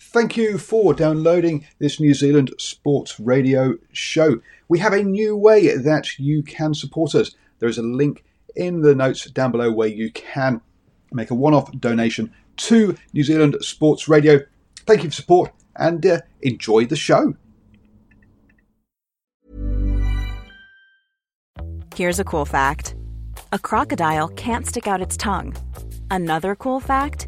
Thank you for downloading this New Zealand Sports Radio show. We have a new way that you can support us. There is a link in the notes down below where you can make a one off donation to New Zealand Sports Radio. Thank you for support and uh, enjoy the show. Here's a cool fact a crocodile can't stick out its tongue. Another cool fact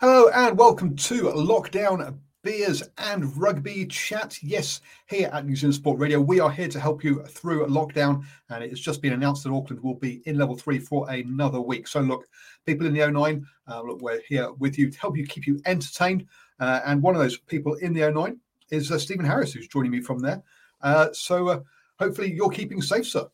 Hello and welcome to Lockdown Beers and Rugby Chat. Yes, here at New Zealand Sport Radio, we are here to help you through lockdown. And it has just been announced that Auckland will be in level three for another week. So, look, people in the 09, uh, look, we're here with you to help you keep you entertained. Uh, and one of those people in the 09 is uh, Stephen Harris, who's joining me from there. Uh, so, uh, hopefully, you're keeping safe, sir.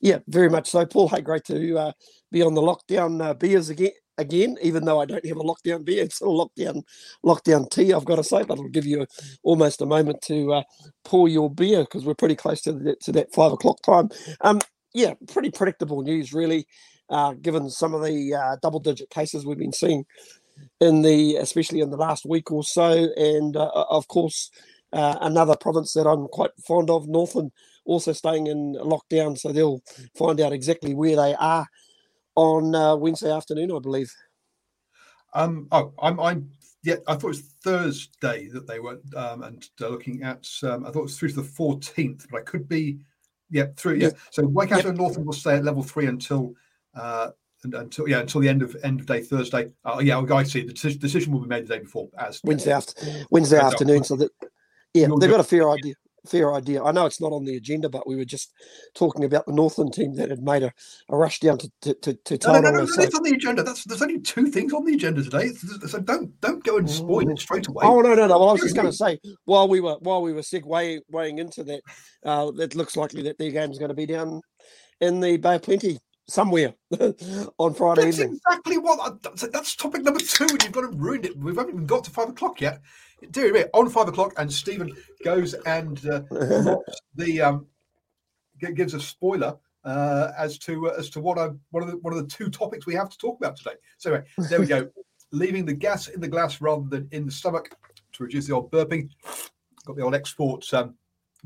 Yeah, very much so, Paul. Hey, great to uh, be on the lockdown beers again again, even though I don't have a lockdown beer, it's a lockdown lockdown tea. I've got to say, but it'll give you almost a moment to uh, pour your beer because we're pretty close to, to that five o'clock time. Um, yeah, pretty predictable news, really, uh, given some of the uh, double-digit cases we've been seeing in the, especially in the last week or so, and uh, of course. Uh, another province that I'm quite fond of, Northland, also staying in lockdown, so they'll find out exactly where they are on uh, Wednesday afternoon, I believe. Um, oh, I'm, I'm, yeah, I thought it was Thursday that they were, um, and uh, looking at, um, I thought it was through to the 14th, but I could be, yeah, through, yeah. So Waikato yep. and Northern will stay at level three until, uh, until yeah, until the end of end of day Thursday. Uh, yeah, I see. The decision will be made the day before, as Wednesday after Wednesday afternoon. So that yeah, they've got a fair idea fair idea. I know it's not on the agenda, but we were just talking about the Northland team that had made a, a rush down to to, to, to no, no, no, no, so. it's on the agenda. That's there's only two things on the agenda today, so don't don't go and spoil it straight away. Oh no, no, no. Well, I was just going to say while we were while we were segueing into that, uh, it looks likely that their game's going to be down in the Bay of Plenty somewhere on Friday that's evening. Exactly what that's topic number two, and you've got to ruin it. We haven't even got to five o'clock yet. Do it on five o'clock, and Stephen goes and uh, the um, gives a spoiler uh, as to uh, as to what I one of the one of the two topics we have to talk about today. So anyway, there we go. Leaving the gas in the glass rather than in the stomach to reduce the old burping. Got the old export um,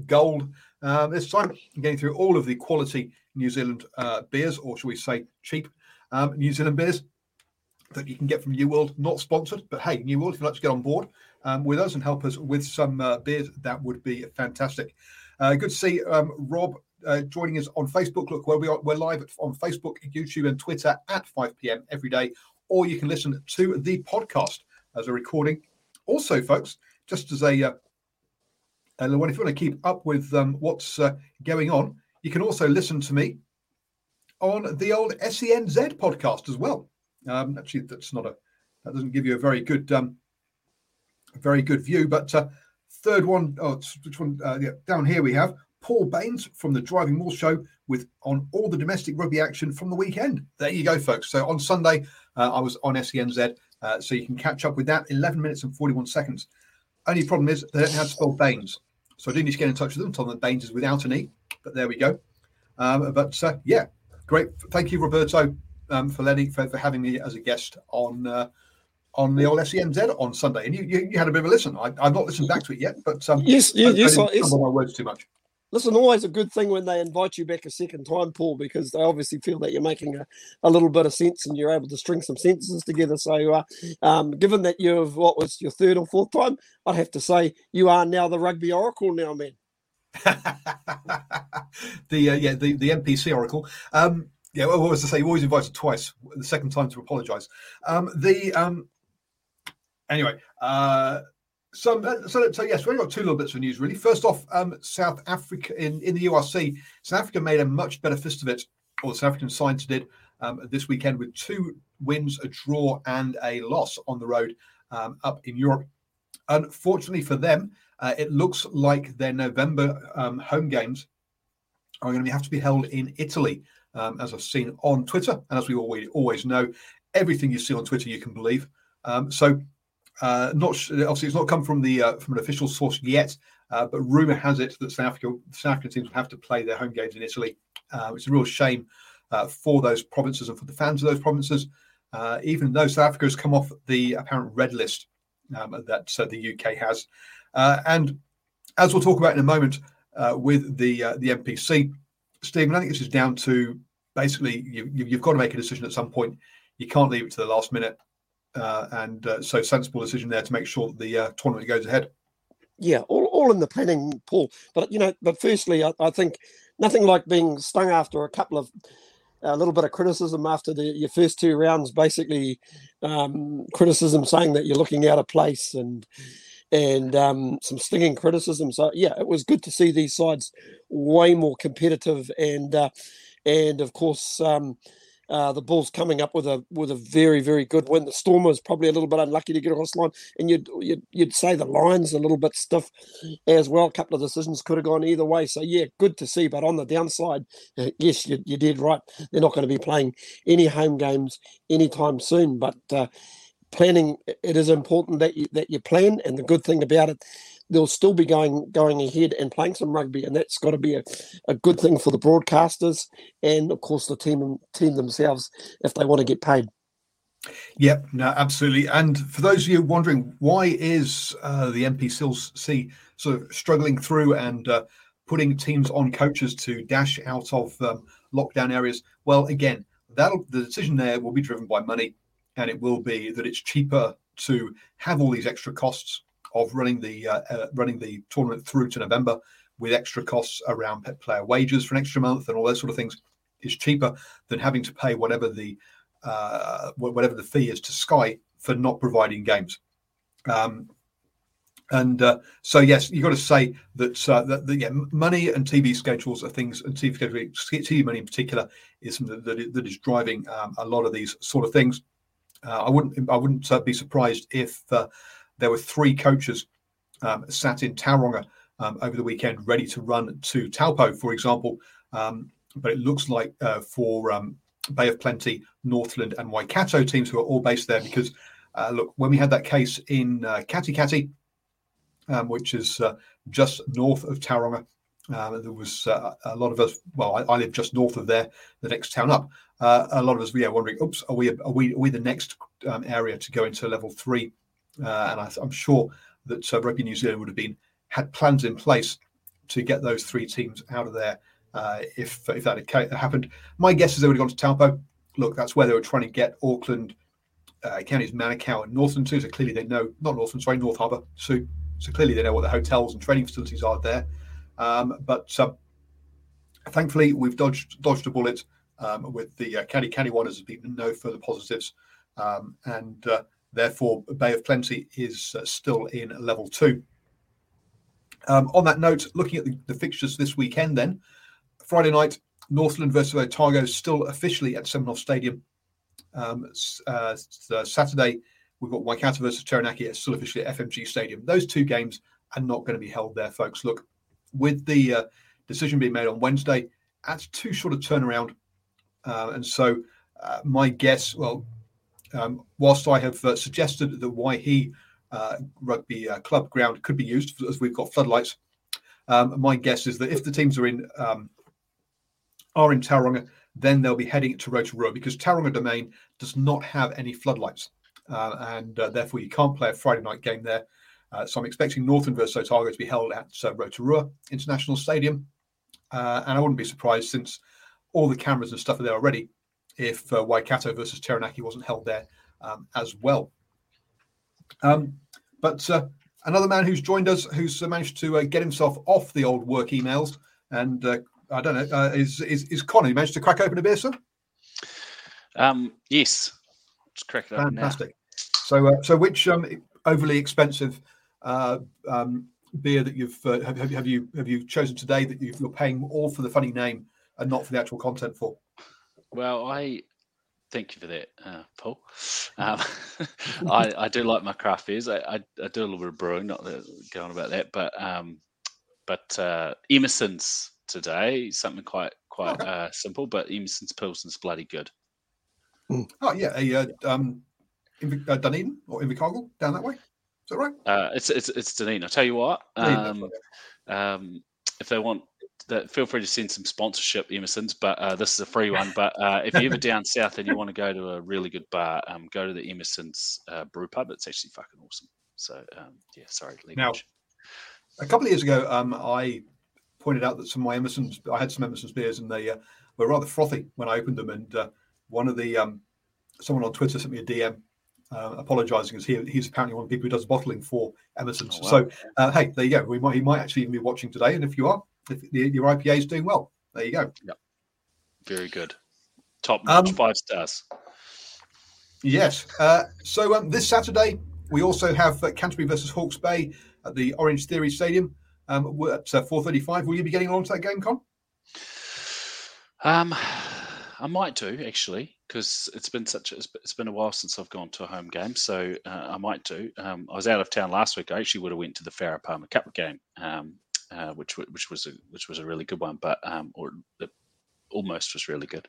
gold um, this time. Getting through all of the quality New Zealand uh, beers, or shall we say cheap um, New Zealand beers that you can get from New World. Not sponsored, but hey, New World, if you'd like to get on board, um, with us and help us with some uh, beers, that would be fantastic. Uh, good to see um, Rob uh, joining us on Facebook. Look, where we are, we're live on Facebook, YouTube, and Twitter at 5 p.m. every day, or you can listen to the podcast as a recording. Also, folks, just as a uh, if you want to keep up with um, what's uh, going on, you can also listen to me on the old SENZ podcast as well. Um, actually, that's not a that doesn't give you a very good um, very good view. But uh, third one, oh, which one? Uh, yeah, down here we have Paul Baines from the Driving More Show with on all the domestic rugby action from the weekend. There you go, folks. So on Sunday, uh, I was on SENZ, uh, so you can catch up with that. 11 minutes and 41 seconds. Only problem is they don't know how to spell Baines, so I do need to get in touch with them. Tell them Baines is without an e. But there we go. Um, but uh, yeah, great. Thank you, Roberto, um, for letting for, for having me as a guest on uh, on the old SENZ on Sunday, and you, you, you, had a bit of a listen. I, have not listened back to it yet, but um, yes, yes, I, yes, I didn't my words too much. listen, always a good thing when they invite you back a second time, Paul, because they obviously feel that you're making a, a little bit of sense and you're able to string some sentences together. So, uh, um, given that you've what was your third or fourth time, I'd have to say you are now the rugby oracle now, man. the uh, yeah the the NPC oracle. Um, yeah, well, what was to say? You always invited twice. The second time to apologise. Um, the um, anyway. Uh, so, uh, so, so yes, we've got two little bits of news really. First off, um, South Africa in, in the URC, South Africa made a much better fist of it, or the South African science did um, this weekend with two wins, a draw, and a loss on the road um, up in Europe. Unfortunately for them, uh, it looks like their November um, home games are going to have to be held in Italy, um, as I've seen on Twitter, and as we always always know, everything you see on Twitter you can believe. Um, so uh, not obviously, it's not come from the uh, from an official source yet, uh, but rumor has it that South Africa, South African teams will have to play their home games in Italy. Uh, it's a real shame uh, for those provinces and for the fans of those provinces. Uh, even though South Africa has come off the apparent red list um, that the UK has, and as we'll talk about in a moment with the the NPC, Stephen, I think this is down to basically you, you've got to make a decision at some point. You can't leave it to the last minute. Uh, and uh, so sensible decision there to make sure that the uh, tournament goes ahead. Yeah, all, all in the planning, Paul. But you know, but firstly, I, I think nothing like being stung after a couple of a little bit of criticism after the your first two rounds. Basically, um, criticism saying that you're looking out of place and and um, some stinging criticism. So yeah, it was good to see these sides way more competitive and uh, and of course. Um, uh, the Bulls coming up with a with a very very good win. The Stormers probably a little bit unlucky to get across the line, and you'd, you'd you'd say the line's a little bit stiff as well. A couple of decisions could have gone either way. So yeah, good to see. But on the downside, uh, yes, you, you did right. They're not going to be playing any home games anytime soon. But uh, planning it is important that you that you plan. And the good thing about it they'll still be going going ahead and playing some rugby, and that's got to be a, a good thing for the broadcasters and of course the team team themselves if they want to get paid. Yep, no, absolutely. And for those of you wondering, why is uh, the NPC sort of struggling through and uh, putting teams on coaches to dash out of um, lockdown areas? Well, again, that'll the decision there will be driven by money, and it will be that it's cheaper to have all these extra costs of running the uh, uh, running the tournament through to November with extra costs around player wages for an extra month and all those sort of things is cheaper than having to pay whatever the uh, whatever the fee is to Sky for not providing games. Um, and uh, so, yes, you've got to say that, uh, that, that, yeah, money and TV schedules are things, and TV TV money in particular is something that, that, is driving um, a lot of these sort of things. Uh, I wouldn't I wouldn't uh, be surprised if uh, there were three coaches um, sat in Tauranga um, over the weekend, ready to run to Taupo, for example. Um, but it looks like uh, for um, Bay of Plenty, Northland, and Waikato teams who are all based there, because uh, look, when we had that case in uh, Katikati, um, which is uh, just north of Tauranga, there was uh, a lot of us. Well, I, I, live just north of there, the next town up. Uh, a lot of us, yeah, wondering, oops, are we are we are we the next um, area to go into level three? Uh, and I, am sure that uh, Rugby New Zealand would have been had plans in place to get those three teams out of there uh, if if that had happened. My guess is they would have gone to Taupo. Look, that's where they were trying to get Auckland uh, counties, Manukau, and Northland too. So clearly they know not Northland, sorry, North Harbour. So so clearly they know what the hotels and training facilities are there. Um, but uh, thankfully we've dodged dodged a bullet um, with the uh, County County one has been no further positives, um, and uh, Therefore, Bay of Plenty is uh, still in level two. Um, on that note, looking at the, the, fixtures this weekend, then Friday night, Northland versus Otago still officially at Semenoff Stadium. Um, uh, uh, Saturday, we've got Waikato versus Taranaki at still officially at FMG Stadium. Those two games are not going to be held there, folks. Look, with the uh, decision being made on Wednesday, that's too short a turnaround. Uh, and so, uh, my guess, well, um, whilst I have uh, suggested that Waihi uh, Rugby uh, Club ground could be used as we've got floodlights, um, my guess is that if the teams are in um, are in Tauranga, then they'll be heading to Rotorua because Tauranga Domain does not have any floodlights, uh, and uh, therefore you can't play a Friday night game there. Uh, so I'm expecting Northern versus Otago to be held at Rotorua International Stadium. and I wouldn't be surprised since all the cameras and stuff are there already if uh, Waikato versus Taranaki wasn't held there um, as well. Um, but uh, another man who's joined us, who's managed to uh, get himself off the old work emails, and uh, I don't know, uh, is, is is Connor. You managed to crack open a beer, sir? Um, yes, just crack it open Fantastic. So, uh, so which um, overly expensive uh, um, beer that you've uh, have, have, you have you chosen today that you, you're paying all for the funny name and not for the actual content for? Well, I thank you for that, uh, Paul. Um, I, I do like my craft beers. I, I, I do a little bit of brewing, not that, going about that, but um, but uh, Emerson's today something quite quite Okay. uh, simple, but Emerson's Pilson's bloody good. Oh yeah, a uh, um, Invi- uh, Dunedin or Invercargill down that way. Is that right? Uh, it's it's it's Dunedin. I'll tell you what. Um, um, if they want that, feel free to send some sponsorship, Emerson's. But uh, this is a free one. But uh, if you're ever down south and you want to go to a really good bar, um, go to the Emerson's uh, brew pub. It's actually fucking awesome. So um, yeah, sorry. Now- language. A couple of years ago, um, I pointed out that some of my Emerson's, I had some Emerson's beers, and they uh, were rather frothy when I opened them. And uh, one of the um, someone on Twitter sent me a DM uh, apologising as he, he's apparently one of the people who does bottling for Emerson's. Oh, wow. So uh, hey, there you go. We might he might actually even be watching today, and if you are, if the, your IPA is doing well, there you go. Yeah. Very good. Top Um, five stars. Yes. Uh, so um, this Saturday we also have uh, Canterbury versus Hawke's Bay at the Orange Theory Stadium um, at uh, 4:35. Will you be getting along to that game, Con? Um, I might do actually because it's been such a, it's it's been a while since I've gone to a home game, so uh, I might do. Um, I was out of town last week. I actually would have went to the Farah Palmer Cup game, um, uh, which which was a which was a really good one, but um, or it almost was really good.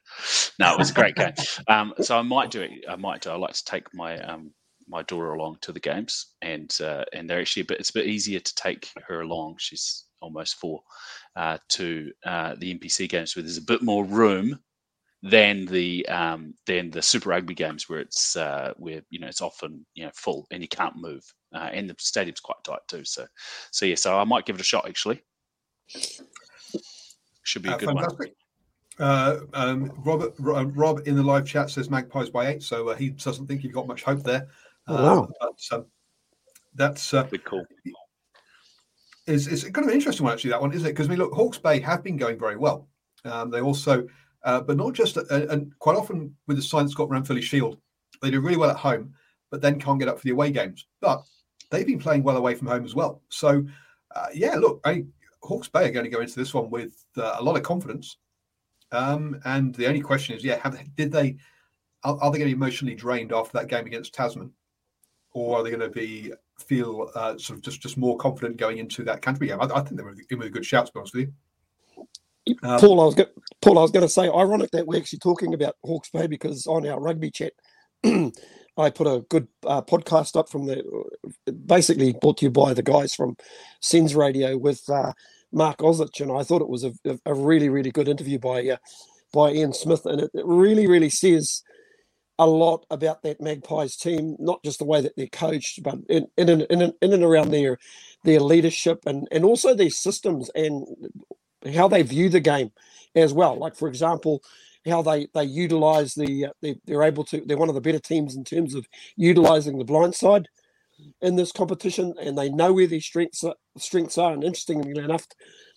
No, it was a great game. Um, so I might do it. I might do. I like to take my um my daughter along to the games, and uh, and they're actually a bit. It's a bit easier to take her along. She's almost four uh, to uh, the NPC games where there's a bit more room than the um, than the Super Rugby games where it's uh, where you know it's often you know full and you can't move uh, and the stadium's quite tight too. So so yeah, so I might give it a shot actually. Should be a Uh, good one. Uh, um, Robert Ro- Rob in the live chat says Magpies by eight, so uh, he doesn't think you've got much hope there. Oh, Um, wow. But um, that's uh, Big call. is it's kind of an interesting one actually. That one isn't it? Because I mean, look, Hawke's Bay have been going very well. Um, they also, uh, but not just, uh, and quite often with the Science Scott Ranfurly Shield, they do really well at home, but then can't get up for the away games. But they've been playing well away from home as well. So, uh, yeah, look, I, Hawke's Bay are going to go into this one with uh, a lot of confidence. Um, and the only question is, yeah, have, did they? Are, are they going to be emotionally drained after that game against Tasman, or are they going to be feel uh, sort of just just more confident going into that country game? I, I think they were giving a good shout, to be honest with you. Um, Paul, I was go- Paul, I was going to say, ironic that we're actually talking about Hawke's Bay because on our rugby chat, I put a good uh, podcast up from the, basically brought to you by the guys from SENZ Radio with uh, Mark Ozich, and I thought it was a, a- really, really good interview by uh, by Ian Smith, and it, it really, really says a lot about that Magpies team, not just the way that they're coached, but in in and, in, and- in and around their their leadership and and also their systems and how they view the game as well. Like for example, how they they utilize the uh, they, they're able to they're one of the better teams in terms of utilizing the blind side in this competition, and they know where their strengths are, strengths are. And interestingly enough,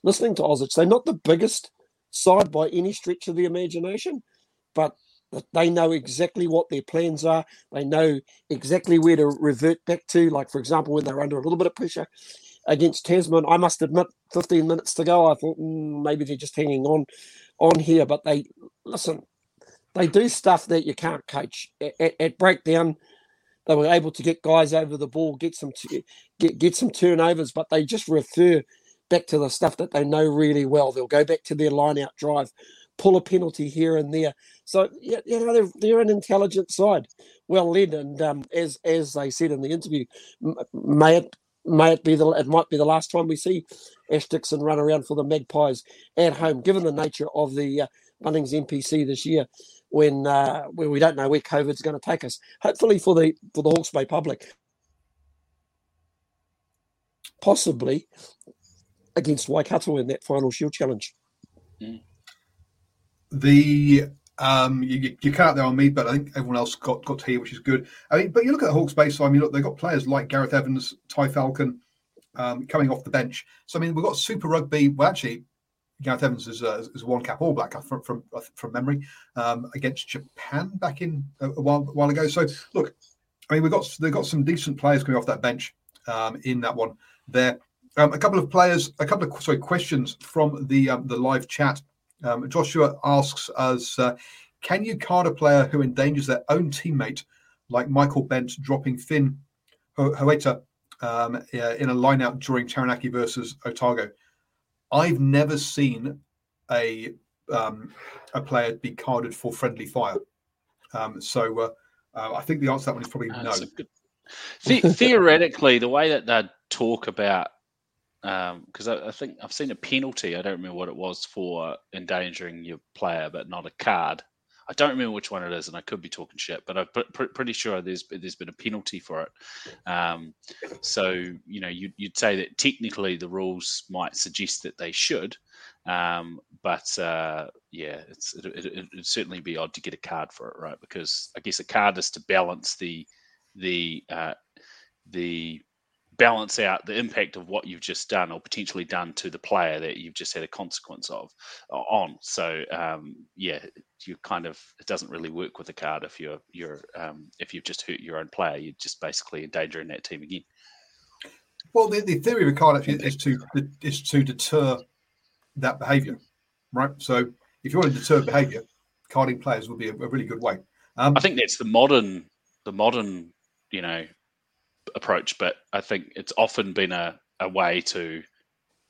listening to Ozich, they're not the biggest side by any stretch of the imagination, but they know exactly what their plans are. They know exactly where to revert back to. Like for example, when they're under a little bit of pressure against Tasman, I must admit, 15 minutes to go, I thought mm, maybe they're just hanging on on here. But they listen, they do stuff that you can't coach. At, at, breakdown, they were able to get guys over the ball, get some t- get get some turnovers, but they just refer back to the stuff that they know really well. They'll go back to their line out drive, pull a penalty here and there. So you know they're, they're an intelligent side, well led, and um, as as they said in the interview, may it may it be the it might be the last time we see Ash Dixon run around for the Magpies at home, given the nature of the uh, Bunnings NPC this year, when uh, when we don't know where COVID's going to take us. Hopefully for the for the Hawke's Bay public, possibly against Waikato in that final Shield challenge. The um, you, you cut out there on me, but I think everyone else got got to hear, which is good. I mean, but you look at the Hawks base. So I mean, look, they've got players like Gareth Evans, Ty Falcon, um, coming off the bench. So I mean, we've got Super Rugby. Well, actually, Gareth Evans is a, is a one cap All Black from from from memory um, against Japan back in a, a while a while ago. So look, I mean, we've got they've got some decent players coming off that bench um, in that one there. Um, a couple of players, a couple of sorry questions from the um, the live chat. Um, Joshua asks us, uh, can you card a player who endangers their own teammate, like Michael Bent dropping Fin Hoeata um, in a lineout during Taranaki versus Otago? I've never seen a um, a player be carded for friendly fire. Um, so uh, uh, I think the answer to that one is probably no. Good... The- theoretically, the way that they talk about because um, I, I, think I've seen a penalty. I don't remember what it was for endangering your player, but not a card. I don't remember which one it is, and I could be talking shit, but I'm pr- pretty sure there's there's been a penalty for it. Um, so you know, you, would say that technically the rules might suggest that they should, um, but uh, yeah, it's it, it, it'd certainly be odd to get a card for it, right? Because I guess a card is to balance the the uh, the balance out the impact of what you've just done or potentially done to the player that you've just had a consequence of uh, on. So um, yeah, you kind of it doesn't really work with a card if you're you're um, if you've just hurt your own player, you're just basically endangering that team again. Well, the, the theory of a card actually is to is to deter that behaviour, right? So if you want to deter behaviour, carding players would be a, a really good way. Um, I think that's the modern the modern you know approach, but I think it's often been a, a way to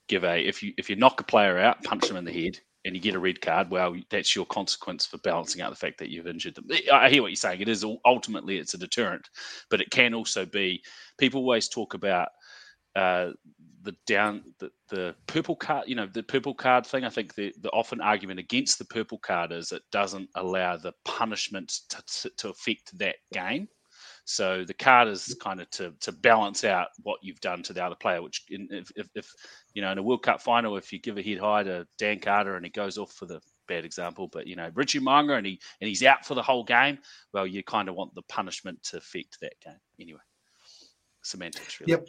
give a if you if you knock a player out, punch them in the head, and you get a red card, well, that's your consequence for balancing out the fact that you've injured them. I hear what you're saying. It is ultimately it's a deterrent, but it can also be. People always talk about uh, the down the, the purple card. You know, the purple card thing. I think the the often argument against the purple card is it doesn't allow the punishment to, to affect that game. So the card is kind of to to balance out what you've done to the other player. Which, in, if, if, if, you know, in a World Cup final, if you give a head high to Dan Carter and he goes off for the bad example, but you know, Richie Mo'unga and he and he's out for the whole game. Well, you kind of want the punishment to affect that game anyway. Semantics, really. Yep.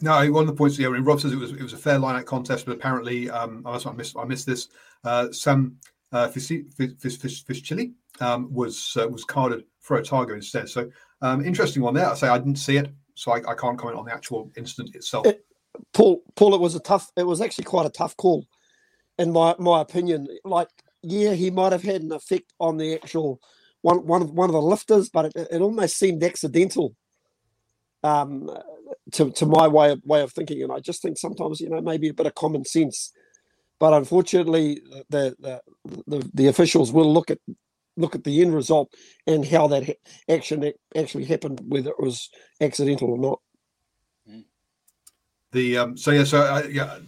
No, one of the points yeah, Rob says it was it was a fair line out contest, but apparently, um, I missed I missed this. Uh, Sam uh, Fischli um, was uh, was carded for Otago instead. So um, interesting one there. I say I didn't see it, so I, I can't comment on the actual incident itself. It, Paul, Paul, it was a tough. It was actually quite a tough call, in my my opinion. Like, yeah, he might have had an effect on the actual one one of one of the lifters, but it, it almost seemed accidental. Um, to to my way of way of thinking, and I just think sometimes you know maybe a bit of common sense. But unfortunately, the the the, the officials will look at look at the end result and how that ha- action actually happened, whether it was accidental or not. Mm. The um, so yeah, so uh, yeah,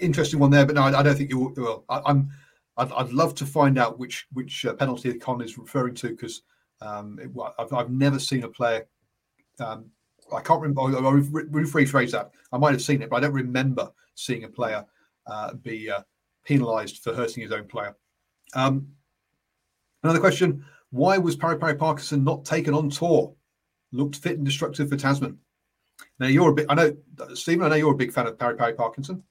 interesting one there, but no, I, I don't think you will. I, am I'd, I'd, love to find out which which uh, penalty the con is referring to because um, I've, I've never seen a player. Um, I can't remember. I'll, I'll rephrase that. I might have seen it, but I don't remember seeing a player uh, be uh, penalised for hurting his own player. Um, Another question: Why was Pari Pari Parkinson not taken on tour? Looked fit and destructive for Tasman. Now you're a bit. I know, Stephen. I know you're a big fan of Pari Pari Parkinson.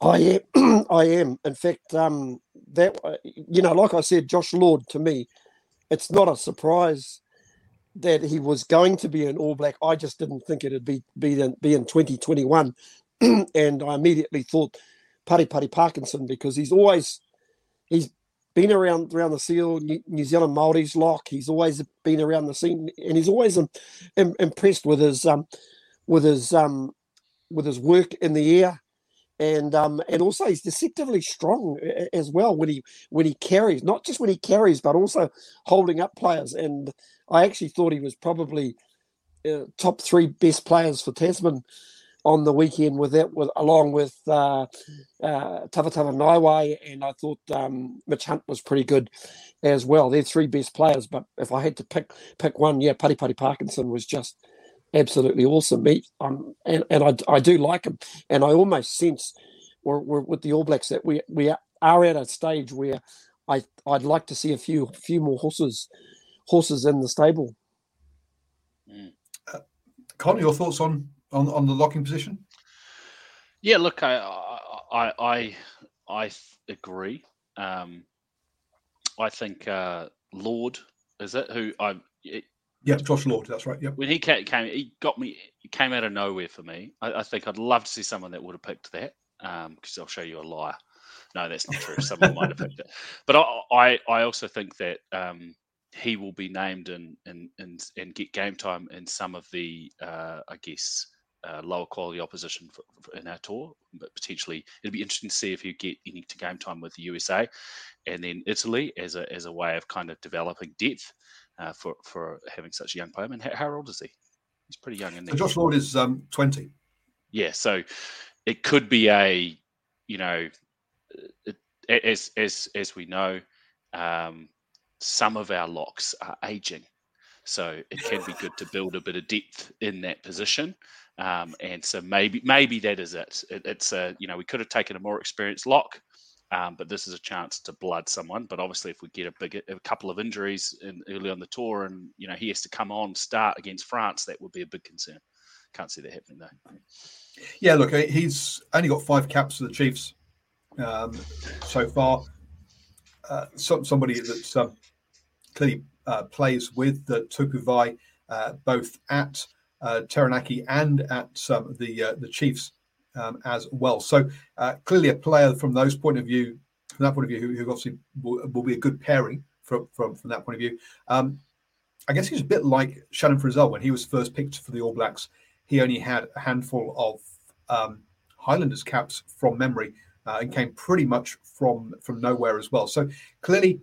I am. I am. In fact, um, that you know, like I said, Josh Lord to me, it's not a surprise that he was going to be an All Black. I just didn't think it'd be be in, be in 2021, and I immediately thought Pari Pari Parkinson because he's always he's been around around the seal New Zealand Maori's lock. He's always been around the scene, and he's always um, impressed with his um, with his um, with his work in the air, and um, and also he's deceptively strong as well when he when he carries, not just when he carries, but also holding up players. And I actually thought he was probably uh, top three best players for Tasman on the weekend with it, with along with uh, uh, Tawhatara Naewae, and I thought um, Mitch Hunt was pretty good as well. They're three best players, but if I had to pick pick one, yeah, Pari Pari Parkinson was just absolutely awesome. Me, um, and and I, I do like him, and I almost sense we're, we're with the All Blacks that we we are at a stage where I I'd like to see a few few more horses horses in the stable. Mm. Uh, Con, your thoughts on, on on the locking position? Yeah, look, I I I I agree. Um, I think uh, Lord is it who I. It, yeah, Josh Lord. That's right. Yeah. When he came, he got me. He came out of nowhere for me. I, I think I'd love to see someone that would have picked that. Because um, I'll show you a liar. No, that's not true. Someone might have picked it, but I, I, I also think that um, he will be named and and and and get game time in some of the, uh, I guess, uh, lower quality opposition for, for in our tour. But potentially, it'd be interesting to see if you get any to game time with the USA, and then Italy as a as a way of kind of developing depth uh, for for having such a young player. I mean, how, how old is he? He's pretty young. Isn't he? Josh Lord is um, twenty. Yeah, so it could be a you know as as as we know, um, some of our locks are aging, so it can be good to build a bit of depth in that position. Um, and so maybe maybe that is it. it. It's a you know we could have taken a more experienced lock, um, but this is a chance to blood someone. But obviously, if we get a big a couple of injuries in, early on the tour, and you know he has to come on start against France, that would be a big concern. Can't see that happening though. Yeah, look, he's only got five caps for the Chiefs um, so far. Uh, some, somebody that's um, clearly uh, plays with the Tupou uh, both at uh, Taranaki and at um, the uh, the Chiefs um, as well. So uh, clearly a player from those point of view, from that point of view, who, who obviously will, will, be a good pairing from from, from that point of view. Um, I guess he's a bit like Shannon Frizell when he was first picked for the All Blacks. He only had a handful of um, Highlanders caps from memory uh, and came pretty much from from nowhere as well. So clearly,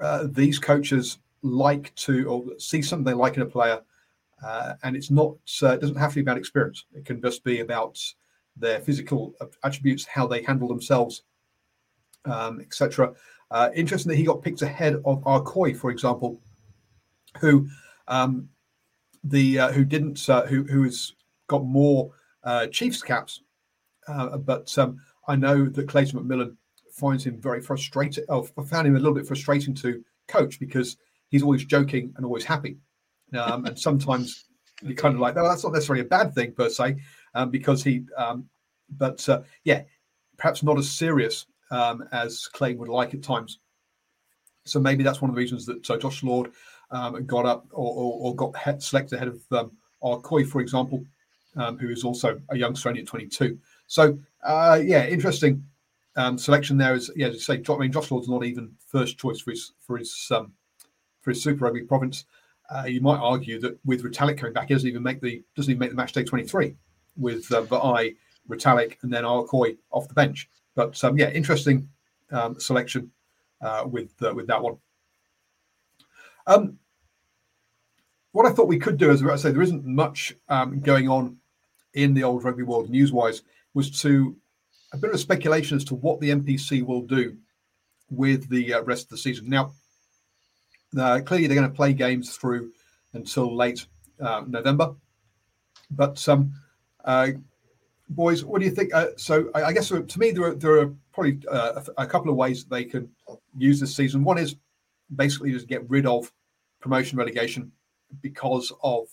uh, these coaches like to or see something they like in a player, uh, and it's not uh, it doesn't have to be about experience. It can just be about their physical attributes, how they handle themselves, um, etc. Uh, interesting that he got picked ahead of Arcoy, for example, who um, the uh, who didn't who who has got more Chiefs caps, but um, I know that Clayton McMillan finds him very frustrating. Oh, found him a little bit frustrating to coach because he's always joking and always happy. Um, and sometimes you kind of like, oh, that's not necessarily a bad thing per se, um, because he, um, but uh, yeah, perhaps not as serious um, as Clayton would like at times. So maybe that's one of the reasons that uh, Josh Lord um, got up or, or, or got selected ahead of um, Arcoy, for example, um, who is also a young only at 22. So uh, yeah, interesting selection there. Is yeah, as you say, I mean, Josh Lord's not even first choice for his for his for his Super Rugby province. Uh, you might argue that with Retallick coming back, he doesn't even make the doesn't even make the match day twenty three with uh, Vaa'i, Retallick, and then Arcoy off the bench. But um, yeah, interesting um, selection uh, with uh, with that one. Um, what I thought we could do, as I say, there isn't much um, going on in the old rugby world news wise was to a bit of speculation as to what the NPC will do with the uh, rest of the season. Now, uh, clearly they're going to play games through until late uh, November, but um, uh, boys, what do you think? Uh, so, I, I, guess uh, to me there are, there are probably a, a, couple of ways they can use this season. One is basically just get rid of promotion relegation because of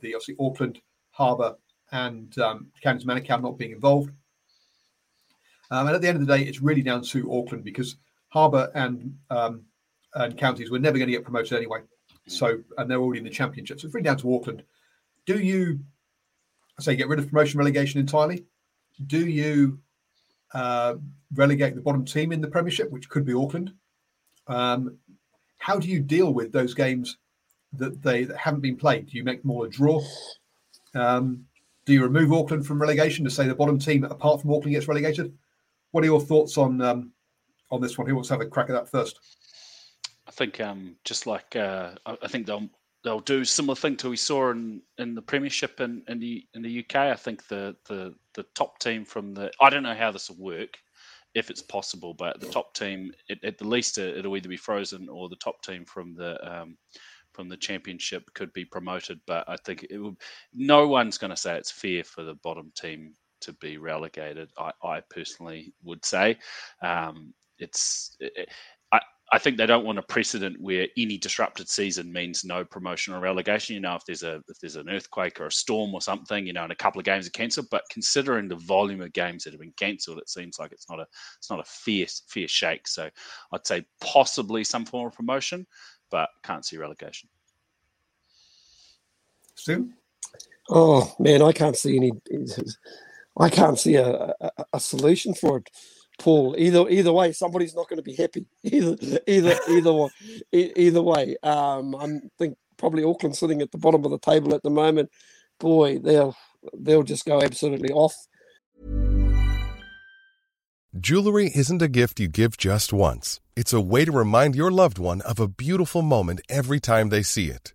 the obviously Auckland Harbour and um, Counties Manukau not being involved. Um, and at the end of the day, it's really down to Auckland because Harbour and um, and counties were never going to get promoted anyway. So and they're already in the championship. So really down to Auckland. Do you say get rid of promotion relegation entirely? Do you uh, relegate the bottom team in the Premiership, which could be Auckland? Um, how do you deal with those games that they that haven't been played? Do you make them all a draw? Um, do you remove Auckland from relegation to say the bottom team, apart from Auckland, gets relegated? What are your thoughts on um, on this one? Who wants to have a crack at that first? I think um, just like uh, I think they'll they'll do similar thing to we saw in, in the Premiership in, in the in the UK. I think the the the top team from the I don't know how this will work if it's possible, but the top team it, at the least it'll either be frozen or the top team from the um, from the championship could be promoted. But I think it would, no one's going to say it's fair for the bottom team to be relegated. I, I personally would say um, it's. It, I, I think they don't want a precedent where any disrupted season means no promotion or relegation. You know, if there's a if there's an earthquake or a storm or something, you know, and a couple of games are cancelled. But considering the volume of games that have been cancelled, it seems like it's not a it's not a fair fair shake. So I'd say possibly some form of promotion, but can't see relegation. Stu? Oh man, I can't see any. I can't see a, a, a solution for it, Paul. Either either way, somebody's not going to be happy. Either either either way, either way. Um, I think probably Auckland sitting at the bottom of the table at the moment. Boy, they'll they'll just go absolutely off. Jewelry isn't a gift you give just once. It's a way to remind your loved one of a beautiful moment every time they see it.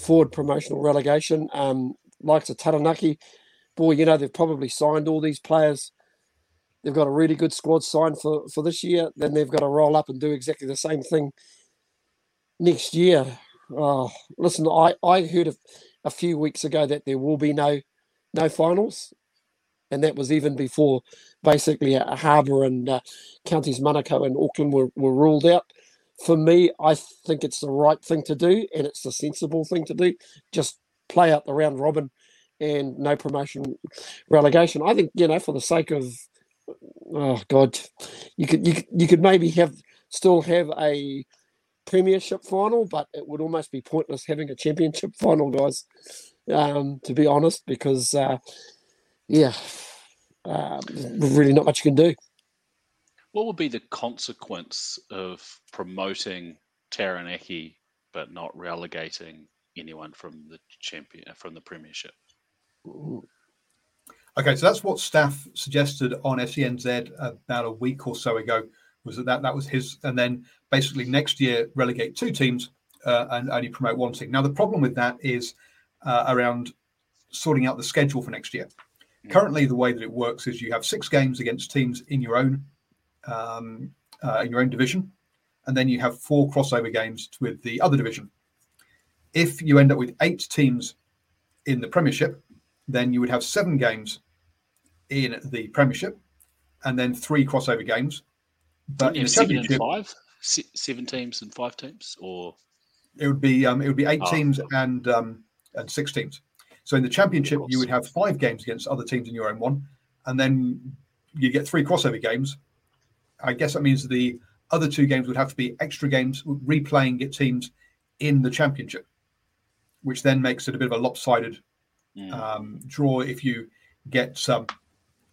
forward promotional relegation. Um, likes of Taranaki, boy, you know they've probably signed all these players. They've got a really good squad signed for for this year. Then they've got to roll up and do exactly the same thing next year. Oh, listen, I I heard a, a few weeks ago that there will be no no finals, and that was even before basically a Harbour and uh, counties Manukau and Auckland were, were ruled out for me, I think it's the right thing to do and it's the sensible thing to do. Just play out the round robin and no promotion relegation. I think, you know, for the sake of oh god, you could you could, you could maybe have still have a premiership final, but it would almost be pointless having a championship final, guys. Um, to be honest, because uh, yeah, uh, really not much you can do. What would be the consequence of promoting Taranaki but not relegating anyone from the champion uh, from the premiership? Okay, so that's what staff suggested on SENZ about a week or so ago. Was that that, that was his, and then basically next year relegate two teams uh, and only promote one team. Now the problem with that is uh, around sorting out the schedule for next year. Mm. Currently, the way that it works is you have six games against teams in your own um, uh, in your own division, and then you have four crossover games with the other division. If you end up with eight teams in the Premiership, then you would have seven games in the Premiership, and then three crossover games. But in the Championship, five, seven teams and five teams, or it would be um, it would be eight oh. teams and um, and six teams. So in the Championship, you would have five games against other teams in your own one, and then you get three crossover games, I guess that means the other two games would have to be extra games, replaying it teams in the championship, which then makes it a bit of a lopsided mm. um, draw. If you get some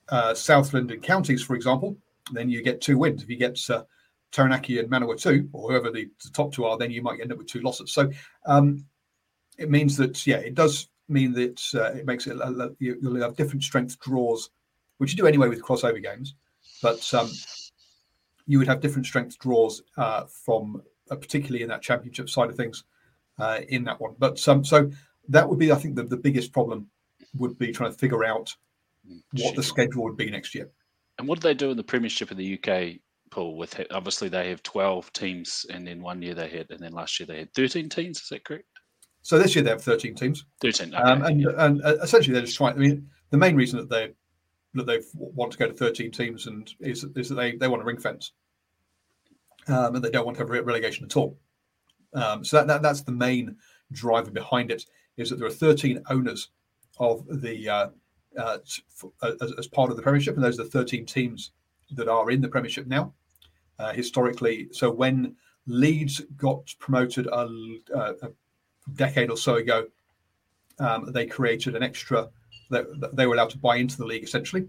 uh, Southland and counties, for example, then you get two wins. If you get uh, Taranaki and Manawatu, or whoever the, the, top two are, then you might end up with two losses. So um, it means that, yeah, it does mean that uh, it makes it, you'll have different strength draws, which you do anyway with crossover games. But um, you would have different strength draws uh, from uh, particularly in that championship side of things uh, in that one. But um, so that would be, I think, the, the biggest problem would be trying to figure out what the schedule would be next year. And what do they do in the Premiership in the UK, Paul? With obviously they have twelve teams, and then one year they had, and then last year they had thirteen teams. Is that correct? So this year they have thirteen teams. Thirteen, okay, um, and yeah. and uh, essentially they're just trying. I mean, the main reason that they that they want to go to 13 teams and is, is that they, they want a ring fence um, and they don't want to have relegation at all. Um, so that, that, that's the main driver behind it is that there are 13 owners of the uh, uh, as, as, part of the Premiership, and those are the 13 teams that are in the Premiership now. uh, historically. So when Leeds got promoted a, a, a decade or so ago, um, they created an extra that they were allowed to buy into the league essentially,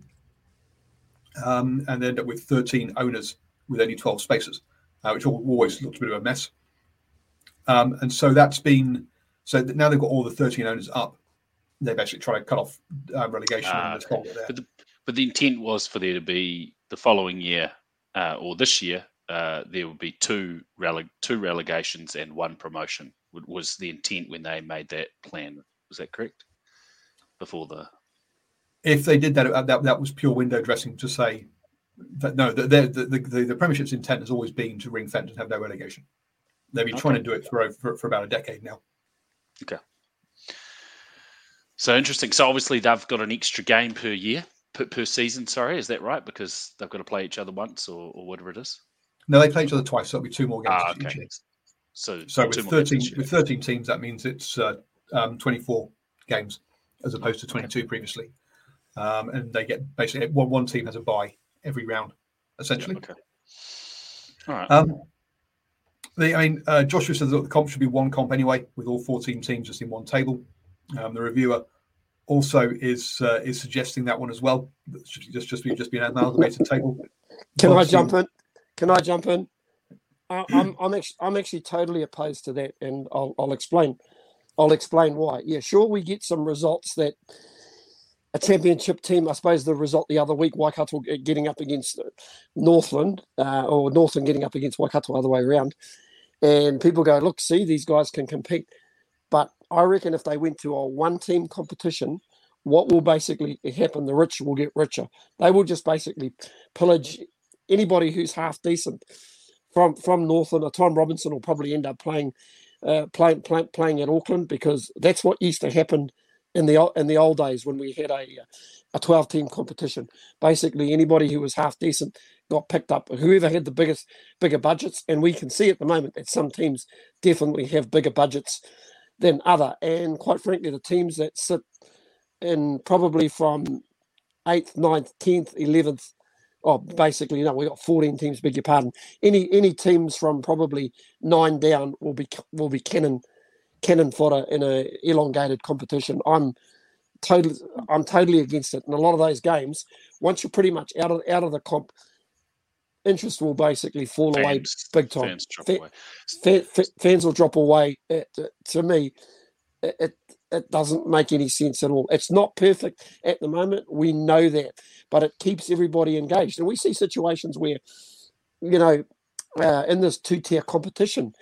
um, and they ended up with 13 owners with only 12 spaces, uh, which always looked a bit of a mess. Um, and so that's been so now they've got all the 13 owners up. They basically try to cut off um, relegation. Uh, but, the, but the intent was for there to be the following year uh, or this year uh, there would be two rele- two relegations and one promotion. Was the intent when they made that plan? Was that correct? Before the if they did that, uh, that that was pure window dressing to say that no, the the, the, the, the Premiership's intent has always been to ring fence and have no relegation. They've been okay. trying to do it for, for, for about a decade now. Okay. So interesting. So obviously they've got an extra game per year, per, per season. Sorry, is that right? Because they've got to play each other once or, or whatever it is. No, they play each other twice. So it'll be two more games ah, okay. each year. So, so with thirteen with thirteen teams, that means it's uh, um, twenty four games as opposed to twenty two okay. previously um, and they get basically one, one team has a buy every round, essentially. Okay. All right. Um, the, I mean, uh, Joshua says that the comp should be one comp anyway, with all 14 teams just in one table. Um, the reviewer also is uh, is suggesting that one as well. Should Just just be just be an amalgamated table. Can I jump in? Can I jump in? I, I'm I'm actually I'm actually totally opposed to that, and I'll I'll explain. I'll explain why. Yeah, sure, we get some results that a championship team. I suppose the result the other week, Waikato getting up against Northland, uh, or Northland getting up against Waikato, the other way around. And people go, look, see, these guys can compete. But I reckon if they went to a one team competition, what will basically happen? The rich will get richer. They will just basically pillage anybody who's half decent from from Northland. Or Tom Robinson will probably end up playing uh, playing play, playing at Auckland because that's what used to happen in the in the old days when we had a a 12 team competition. Basically, anybody who was half decent got picked up. Whoever had the biggest bigger budgets, and we can see at the moment that some teams definitely have bigger budgets than other. And quite frankly, the teams that sit in probably from eighth, 9th, tenth, eleventh. Oh, basically, no, we've got 14 teams. Beg your pardon. Any any teams from probably nine down will be will be cannon cannon fodder in a elongated competition. I'm totally I'm totally against it. And a lot of those games, once you're pretty much out of out of the comp, interest will basically fall fans, away big time. Fans, drop away. fans will drop away. It, to me, it, it doesn't make any sense at all. It's not perfect at the moment. We know that, but it keeps everybody engaged. And we see situations where, you know, uh, in this two tier competition,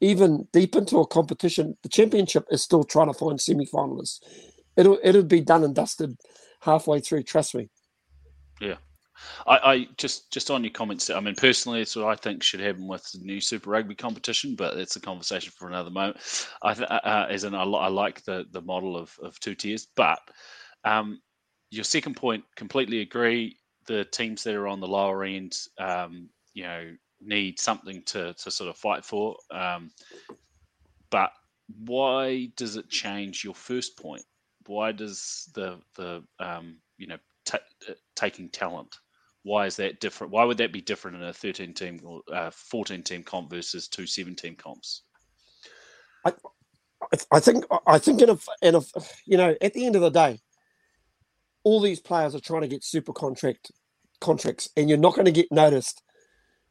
even deep into a competition, the championship is still trying to find semi-finalists. It'll it'll be done and dusted halfway through. Trust me. Yeah, I, I just just on your comments. I mean, personally, it's what I think should happen with the new Super Rugby competition, but it's a conversation for another moment. I th- uh, uh as in, I, I like the the model of of two tiers, but um, your second point, completely agree. The teams that are on the lower end, um, you know, need something to, to sort of fight for. Um, but why does it change your first point? Why does the the um, you know t- uh, taking talent? Why is that different? Why would that be different in a thirteen team or uh, fourteen team comp versus two 17 comps? I, I think I think in a in a you know at the end of the day, all these players are trying to get super contract contracts, and you're not going to get noticed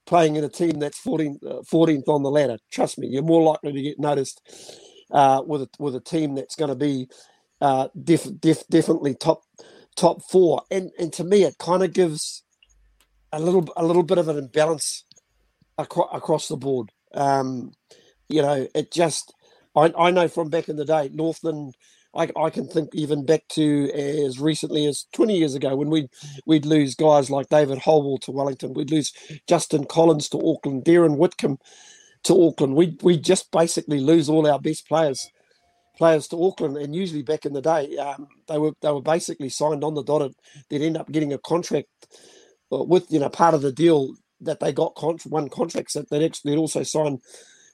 playing in a team that's 14th, uh, 14th on the ladder. Trust me, you're more likely to get noticed uh, with a, with a team that's going to be uh, def, def, definitely top top four. And and to me, it kind of gives a little a little bit of an imbalance acro- across the board. Um, you know, it just I, I know from back in the day, Northland I, I can think even back to as recently as 20 years ago when we'd, we'd lose guys like David Holwell to Wellington, we'd lose Justin Collins to Auckland, Darren Whitcomb to Auckland. We we just basically lose all our best players players to Auckland, and usually back in the day, um, they were they were basically signed on the dotted. They'd end up getting a contract with you know part of the deal that they got con- one contracts that they'd actually also signed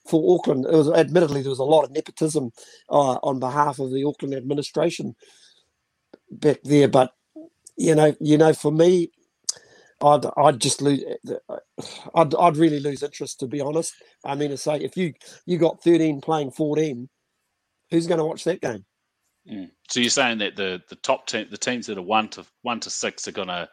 for Auckland. It was admittedly there was a lot of nepotism uh, on behalf of the Auckland administration back there, but you know, you know, for me, I'd I'd just lose. I'd I'd really lose interest to be honest. I mean, to say if you you got thirteen playing fourteen, who's going to watch that game? Mm. So you're saying that the the top team, the teams that are one to one to six, are going to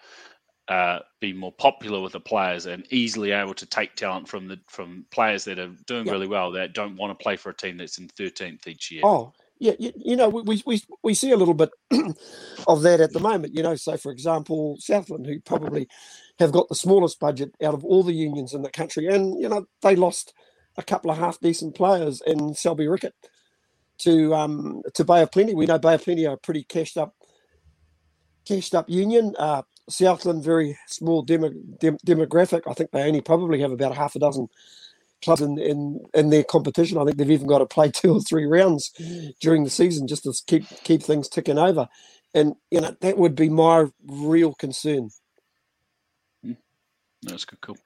uh, be more popular with the players and easily able to take talent from the from players that are doing yep. really well that don't want to play for a team that's in 13th each year. Oh, yeah, you, you know, we, we we see a little bit of that at the moment. You know, so for example, Southland, who probably have got the smallest budget out of all the unions in the country, and you know they lost a couple of half decent players in Selby Rickett to um to Bay of Plenty. We know Bay of Plenty are a pretty cashed up cashed up union. Uh, Southland very small demo, dem, demographic. I think they only probably have about half a dozen clubs in, in in their competition. I think they've even got to play two or three rounds during the season just to keep keep things ticking over. And you know that would be my real concern. Hmm. That's good. Cool.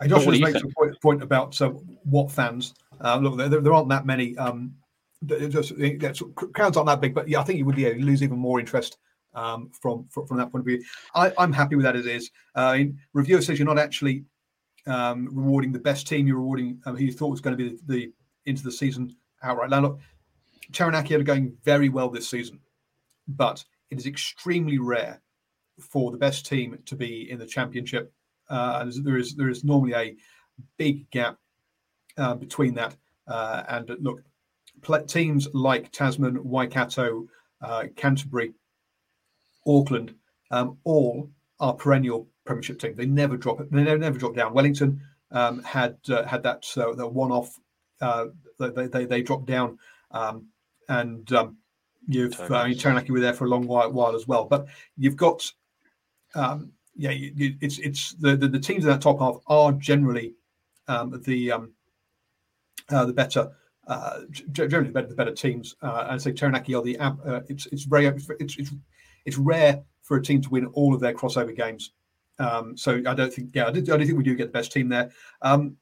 Hey, Josh just makes a point, point about uh, what fans. Uh, look, there, there, aren't that many. Um, just, crowds aren't that big, but yeah, I think you would yeah, lose even more interest um, from, from, from that point of view. I, am happy with that as is. Uh, reviewer says you're not actually um, rewarding the best team. You're rewarding um, who you thought was going to be the, the into the season outright. Now look, Taranaki are going very well this season, but it is extremely rare for the best team to be in the championship. Uh, and there is there is normally a big gap uh, between that. Uh, and look, teams like Tasman, Waikato, uh, Canterbury, Auckland, um, all are perennial Premiership team. They never drop it. They never, never drop down. Wellington um, had uh, had that uh, the one off. Uh, they, they they dropped down, um, and um, you've uh, I mean, Taranaki were there for a long while, while as well. But you've got um, yeah, you, you, it's it's the, the, the teams in that top half are generally um, the um, uh, the better. Uh, generally, the better, the better teams, uh, and so Taranaki are the. Uh, it's it's very it's, it's it's rare for a team to win all of their crossover games. Um, so I don't think, yeah, I, did, I don't think we do get the best team there. Um,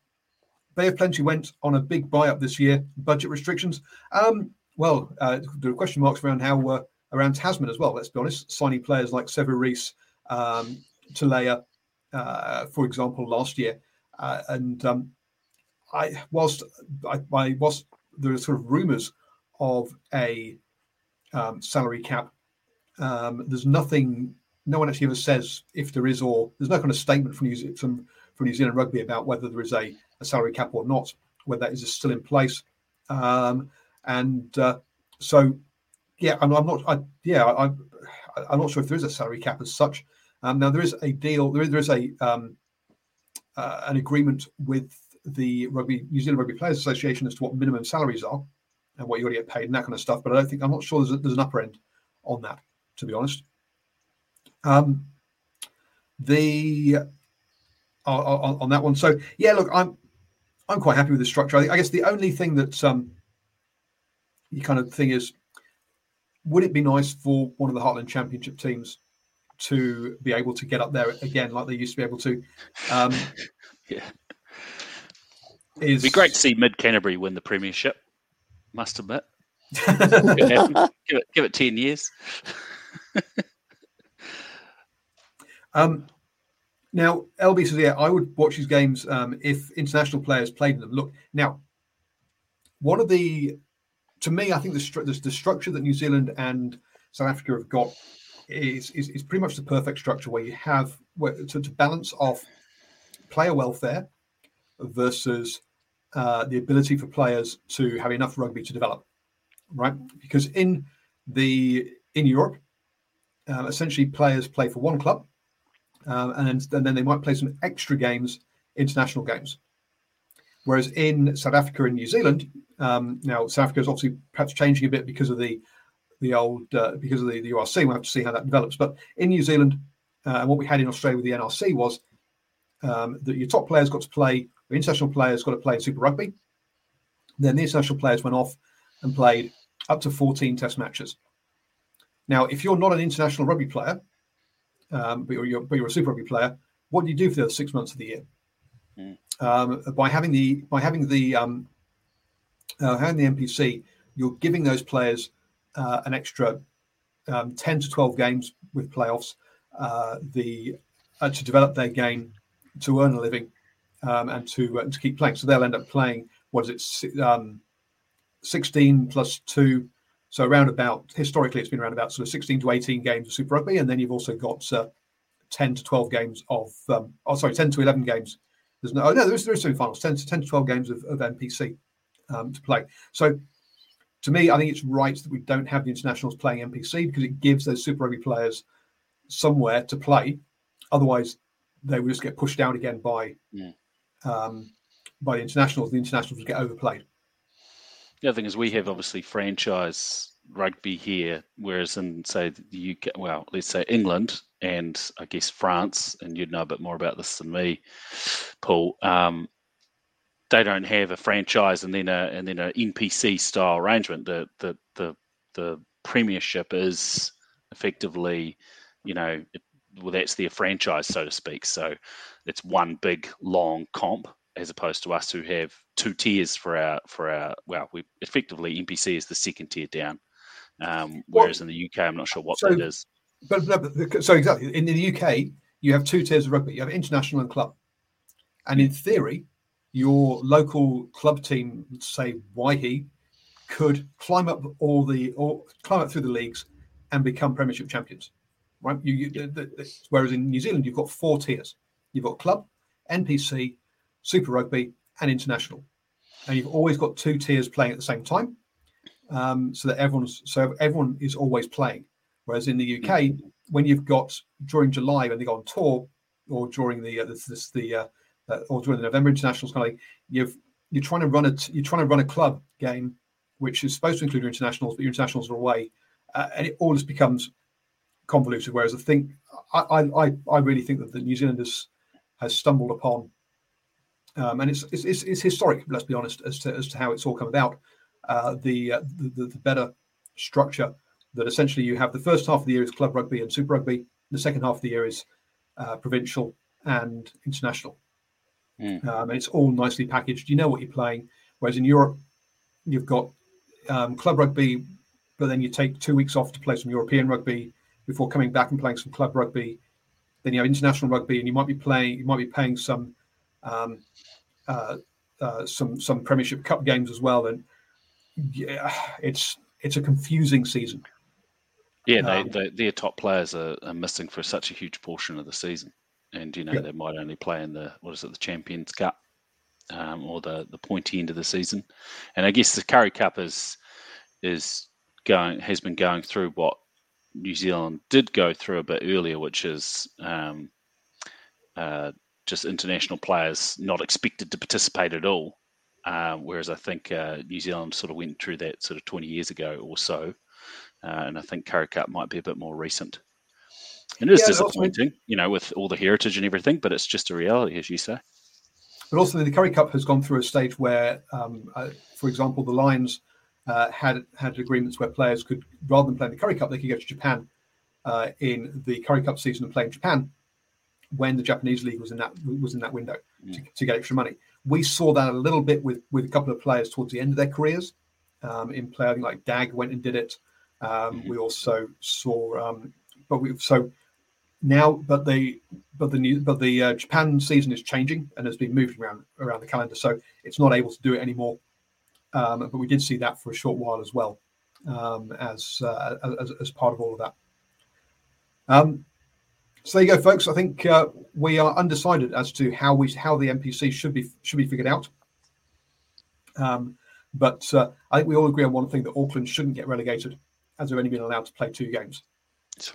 Bay of Plenty went on a big buy up this year. Budget restrictions. Um, well, uh, there are question marks around how uh, around Tasman as well. Let's be honest. Signing players like Sevu Reece, um, Talea, uh, for example, last year, uh, and um, I whilst I, I whilst there are sort of rumours of a um, salary cap, um, there's nothing no one actually ever says if there is or there's no kind of statement from New, from, from New Zealand Rugby about whether there is a, a salary cap or not, whether that is still in place. Um, and uh, so, yeah, I'm, I'm not. I, yeah, I, I'm not sure if there is a salary cap as such. Um, now there is a deal. There is, there is a um, uh, an agreement with the Rugby New Zealand Rugby Players Association as to what minimum salaries are and what you're going to get paid and that kind of stuff. But I don't think I'm not sure there's, a, there's an upper end on that, to be honest. Um, the uh, on, on, that one. So yeah, look, I'm I'm quite happy with the structure. I, I guess the only thing that um, you kind of thing is, would it be nice for one of the Heartland Championship teams to be able to get up there again like they used to be able to? Um, yeah, is It'd be great to see Mid Canterbury win the premiership. Must admit, give, it, give it ten years. Um, now, LB says, yeah, I would watch these games um, if international players played them. Look, now, one of the, to me, I think the, stru- the, the structure that New Zealand and South Africa have got is, is, is pretty much the perfect structure where you have where, to, to balance off player welfare versus uh, the ability for players to have enough rugby to develop, right? Because in the in Europe, uh, essentially players play for one club um, and, then, and then they might play some extra games, international games. Whereas in South Africa and New Zealand, um, now South Africa is obviously perhaps changing a bit because of the the old uh, because of the, the URC. We'll have to see how that develops. But in New Zealand, uh, and what we had in Australia with the NRC was um, that your top players got to play, the international players got to play in Super Rugby. Then the international players went off and played up to 14 test matches. Now, if you're not an international rugby player, um, but, you're, but you're a Super Rugby player, what do you do for the other six months of the year? Mm. Um, by having the by having the um, uh, having the NPC, you're giving those players uh, an extra um, ten to twelve games with playoffs. Uh, the uh, to develop their game, to earn a living, um, and to uh, to keep playing. So they'll end up playing what is it, um, sixteen plus two. So around about historically, it's been around about sort of sixteen to eighteen games of Super Rugby, and then you've also got uh, ten to twelve games of um, oh sorry, ten to eleven games. There's no oh no, there is there is finals, 10 to 10 to twelve games of, of NPC um, to play. So to me, I think it's right that we don't have the internationals playing NPC because it gives those Super Rugby players somewhere to play. Otherwise, they would just get pushed down again by Yeah. um, by the internationals. The internationals would get overplayed. The other thing is we have obviously franchise rugby here, whereas in say the UK, well, let's say England and I guess France, and you'd know a bit more about this than me, Paul. Um, they don't have a franchise and then a and then an NPC style arrangement. The the the the Premiership is effectively, you know, it, well, that's their franchise, so to speak. So it's one big long comp as opposed to us who have two tiers for our for our well we effectively NPC is the second tier down um, whereas in the UK I'm not sure what so- that is But, no, but the- so exactly in the UK, you have two tiers of rugby. You have international and club, and in theory, your local club team, say Waihi, could climb up all the or climb up through the leagues and become Premiership champions. Right? You, you the, the, whereas in New Zealand, you've got four tiers. You've got club, NPC, Super Rugby, and international, and you've always got two tiers playing at the same time, um, so that everyone's so everyone is always playing. Whereas in the UK, when you've got during July when they go on tour, or during the uh, this, this the uh, uh, or during the November internationals, kind of you've you're trying to run a t- you're trying to run a club game, which is supposed to include your internationals, but your internationals are away, uh, and it all just becomes convoluted. Whereas I think I, I, I really think that the New Zealanders has stumbled upon, um, and it's, it's it's it's historic. Let's be honest as to as to how it's all come about. Uh, the, uh, the the better structure that essentially you have the first half of the year is club rugby and super rugby. The second half of the year is uh, provincial and international. Mm. Um, and it's all nicely packaged. You know what you're playing. Whereas in Europe, you've got um, club rugby, but then you take two weeks off to play some European rugby before coming back and playing some club rugby. Then you have international rugby, and you might be playing. You might be playing some um, uh, uh, some some Premiership Cup games as well. And yeah, it's it's a confusing season. yeah they, Um, they, their top players are, are missing for such a huge portion of the season and you know Yeah. they might only play in the what is it the Champions Cup um, or the the pointy end of the season and I guess the Currie Cup is is going has been going through what New Zealand did go through a bit earlier, which is um, uh, just international players not expected to participate at all. Uh, whereas I think uh, New Zealand sort of went through that sort of 20 years ago or so. Uh, and I think Currie Cup might be a bit more recent. And it is Yeah, and also- disappointing, you know, with all the heritage and everything, but it's just a reality, as you say. But also, the Currie Cup has gone through a stage where, um, uh, for example, the Lions uh, had had agreements where players could, rather than playing the Currie Cup, they could go to Japan uh, in the Currie Cup season and play in Japan when the Japanese league was in that was in that window to, to get extra money. We saw that a little bit with with a couple of players towards the end of their careers. Um, in play, I think like Dag went and did it. Um, We also saw, um, but we so now, but the but the new but the uh, Japan season is changing and has been moved around around the calendar, so it's not able to do it anymore. Um, but we did see that for a short while as well, um, as, uh, as as part of all of that. So there you go, folks. I think uh, we are undecided as to how we how the NPC should be should be figured out. Um, but uh, I think we all agree on one thing that Auckland shouldn't get relegated, as they've only been allowed to play two games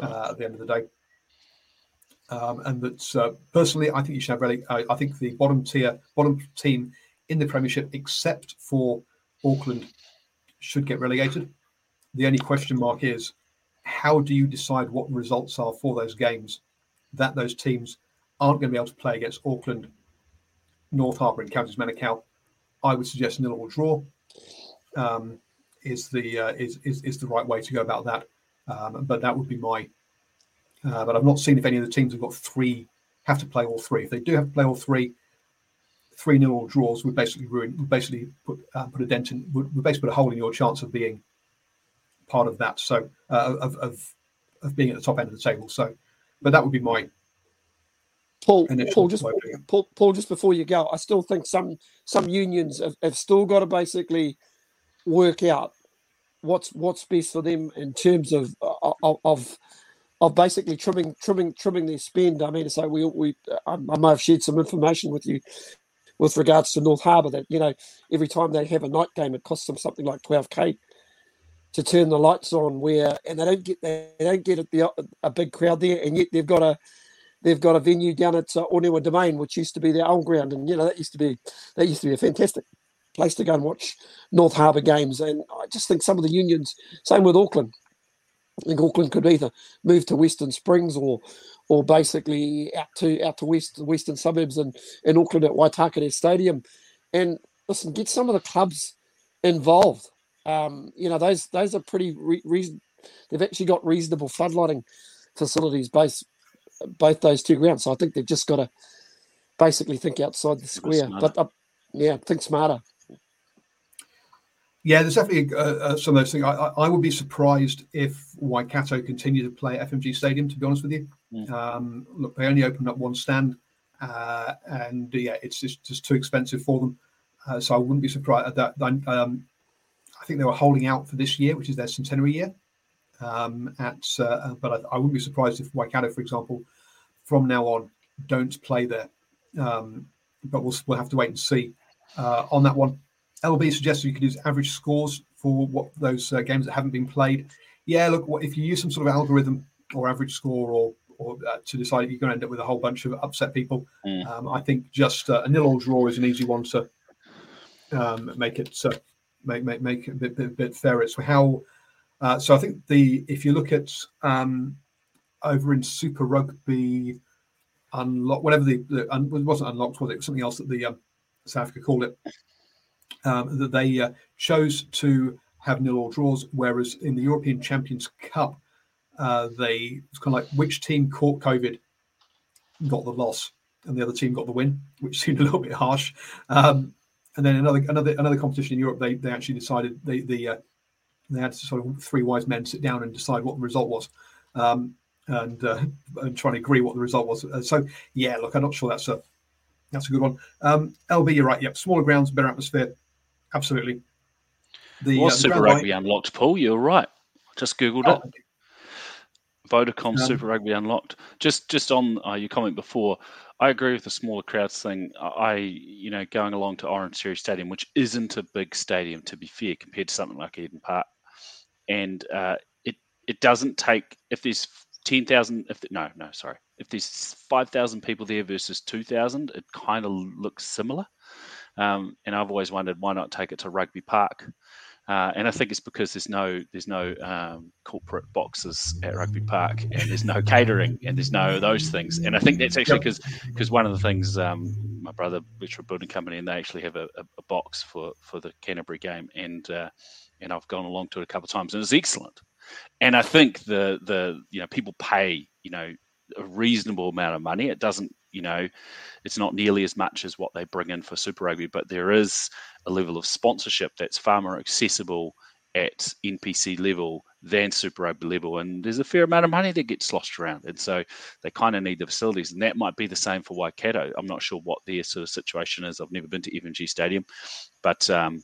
right. uh, at the end of the day. Um, and that uh, personally, I think you should have really. I I think the bottom tier, bottom team in the Premiership, except for Auckland, should get relegated. The only question mark is, how do you decide what results are for those games that those teams aren't going to be able to play against Auckland, North Harbour, and Counties Manukau? I would suggest nil or draw um, is the uh, is, is is the right way to go about that. Um, but that would be my uh, but I've not seen if any of the teams have got three have to play all three. If they do have to play all three, three nil draws would basically ruin, would basically put uh, put a dent in, would, would basically put a hole in your chance of being part of that. So uh, of, of of being at the top end of the table. So, but that would be my Paul, Paul, just Paul, Paul, just before you go, I still think some some unions have, have still got to basically work out what's what's best for them in terms of uh, of, of of basically trimming trimming trimming their spend. I mean, so we we I, I may have shared some information with you with regards to North Harbour that you know every time they have a night game, it costs them something like twelve k to turn the lights on. Where and they don't get they don't get the, a big crowd there, and yet they've got a they've got a venue down at uh, Onewa Domain, which used to be their old ground, and you know that used to be that used to be a fantastic place to go and watch North Harbour games. And I just think some of the unions, same with Auckland. I think Auckland could either move to Western Springs or or basically out to out to west the western suburbs and in Auckland at Waitakere Stadium. And listen, get some of the clubs involved. Um, you know, those those are pretty re- reason. They've actually got reasonable floodlighting facilities based both those two grounds. So I think they've just got to basically think outside the square. But uh, yeah, think smarter. Yeah, there's definitely uh, uh, some of those things. I, I, would be surprised if Waikato continue to play at FMG Stadium. To be honest with you, mm. um, look, they only opened up one stand, uh, and yeah, it's just, just too expensive for them. Uh, so I wouldn't be surprised at that. Um, I think they were holding out for this year, which is their centenary year. Um, at uh, but I, I, wouldn't be surprised if Waikato, for example, from now on, don't play there. Um, but we'll we'll have to wait and see uh, on that one. LB suggested you could use average scores for what those uh, games that haven't been played. Yeah, look, what, if you use some sort of algorithm or average score or or uh, to decide you're going to end up with a whole bunch of upset people, mm. um, I think just uh, a nil or draw is an easy one to um, make it uh, make make make it a bit, bit, bit fairer. So how? Uh, so I think the if you look at um, over in Super Rugby, unlock whatever the, the un, it wasn't unlocked was it? it was something else that the um, South Africa called it um, that they uh, chose to have nil or draws, whereas in the European Champions Cup, uh, they it's kind of like which team caught COVID got the loss, and the other team got the win, which seemed a little bit harsh. Um, and then another another another competition in Europe, they they actually decided they the uh, they had sort of three wise men sit down and decide what the result was. Um, and, uh, and trying to agree what the result was. Uh, so yeah, look, I'm not sure that's a that's a good one. Um, LB, you're right. Yep, smaller grounds, better atmosphere absolutely. The uh, Super Rugby unlocked, Paul? You're right. Just googled oh, it. Vodacom um, Super Rugby unlocked. Just just on uh, your comment before, I agree with the smaller crowds thing. I you know going along to Orangetheory Stadium, which isn't a big stadium to be fair compared to something like Eden Park, and uh, it it doesn't take if there's ten thousand if the, no no sorry if there's five thousand people there versus two thousand, it kind of looks similar. Um, and I've always wondered why not take it to Rugby Park. Uh, and I think it's because there's no there's no um, corporate boxes at Rugby Park, and there's no catering, and there's no those things. And I think that's actually because because one of the things um, my brother for a building company, and they actually have a, a, a box for for the Canterbury game, and uh, and I've gone along to it a couple of times, and it's excellent. And I think the the you know people pay you know a reasonable amount of money. It doesn't you know, it's not nearly as much as what they bring in for Super Rugby, but there is a level of sponsorship that's far more accessible at NPC level than Super Rugby level, and there's a fair amount of money that gets sloshed around, and so they kind of need the facilities, and that might be the same for Waikato. I'm not sure what their sort of situation is. I've never been to FMG Stadium, but um,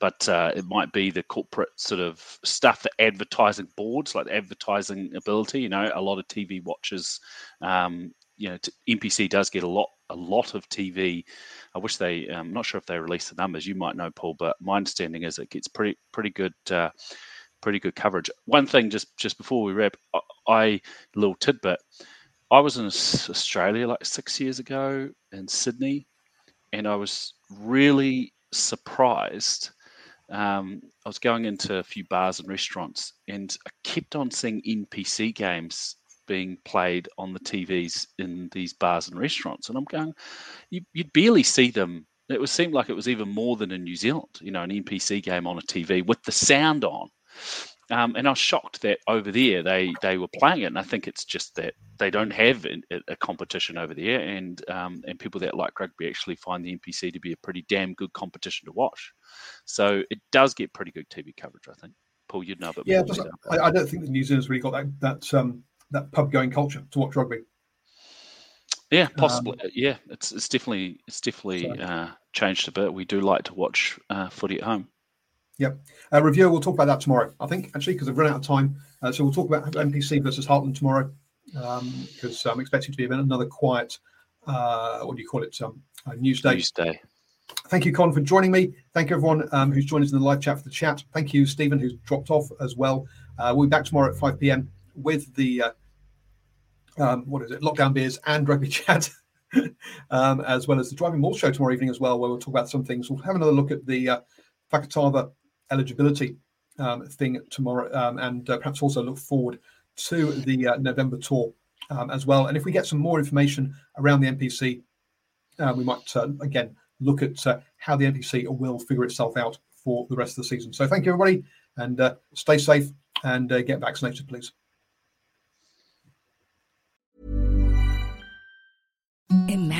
but uh, it might be the corporate sort of stuff, the advertising boards, like advertising ability. You know, a lot of TV watchers um, you know, NPC does get a lot a lot of TV. I wish they. I'm um, not sure if they release the numbers. You might know, Paul, but my understanding is it gets pretty pretty good. Uh, pretty good coverage. One thing, just just before we wrap, I little tidbit. I was in Australia like six years ago in Sydney, and I was really surprised. Um, I was going into a few bars and restaurants, and I kept on seeing NPC games being played on the TVs in these bars and restaurants. And I'm going, you, would barely see them. It would seem like it was even more than in New Zealand, you know, an NPC game on a TV with the sound on. Um, and I was shocked that over there they they were playing it, and I think it's just that they don't have a, a competition over there, and um, and people that like rugby actually find the NPC to be a pretty damn good competition to watch. So it does get pretty good TV coverage, I think. Paul, you'd know a bit yeah, I, don't think the New Zealand's really got that that um, that pub going culture to watch rugby. Yeah, possibly. Um, yeah, it's it's definitely it's definitely uh, changed a bit. We do like to watch uh, footy at home. Yep. Uh, review. We'll talk about that tomorrow. I think actually because I've run out of time. Uh, so we'll talk about NPC versus Heartland tomorrow because um, I'm expecting to be another quiet. Uh, what do you call it? Um, news day. News day. Thank you, Con, for joining me. Thank you, everyone um, who's joined us in the live chat for the chat. Thank you, Stephen, who's dropped off as well. Uh, we'll be back tomorrow at 5 p.m. with the uh, um, what is it, lockdown beers and rugby chat, um, as well as the driving mall show tomorrow evening as well, where we'll talk about some things. We'll have another look at the uh, Fakatava eligibility um, thing tomorrow, um, and uh, perhaps also look forward to the uh, November tour um, as well. And if we get some more information around the NPC, uh, we might uh, again look at uh, how the NPC will figure itself out for the rest of the season. So thank you, everybody, and uh, stay safe and get vaccinated, please. Imagine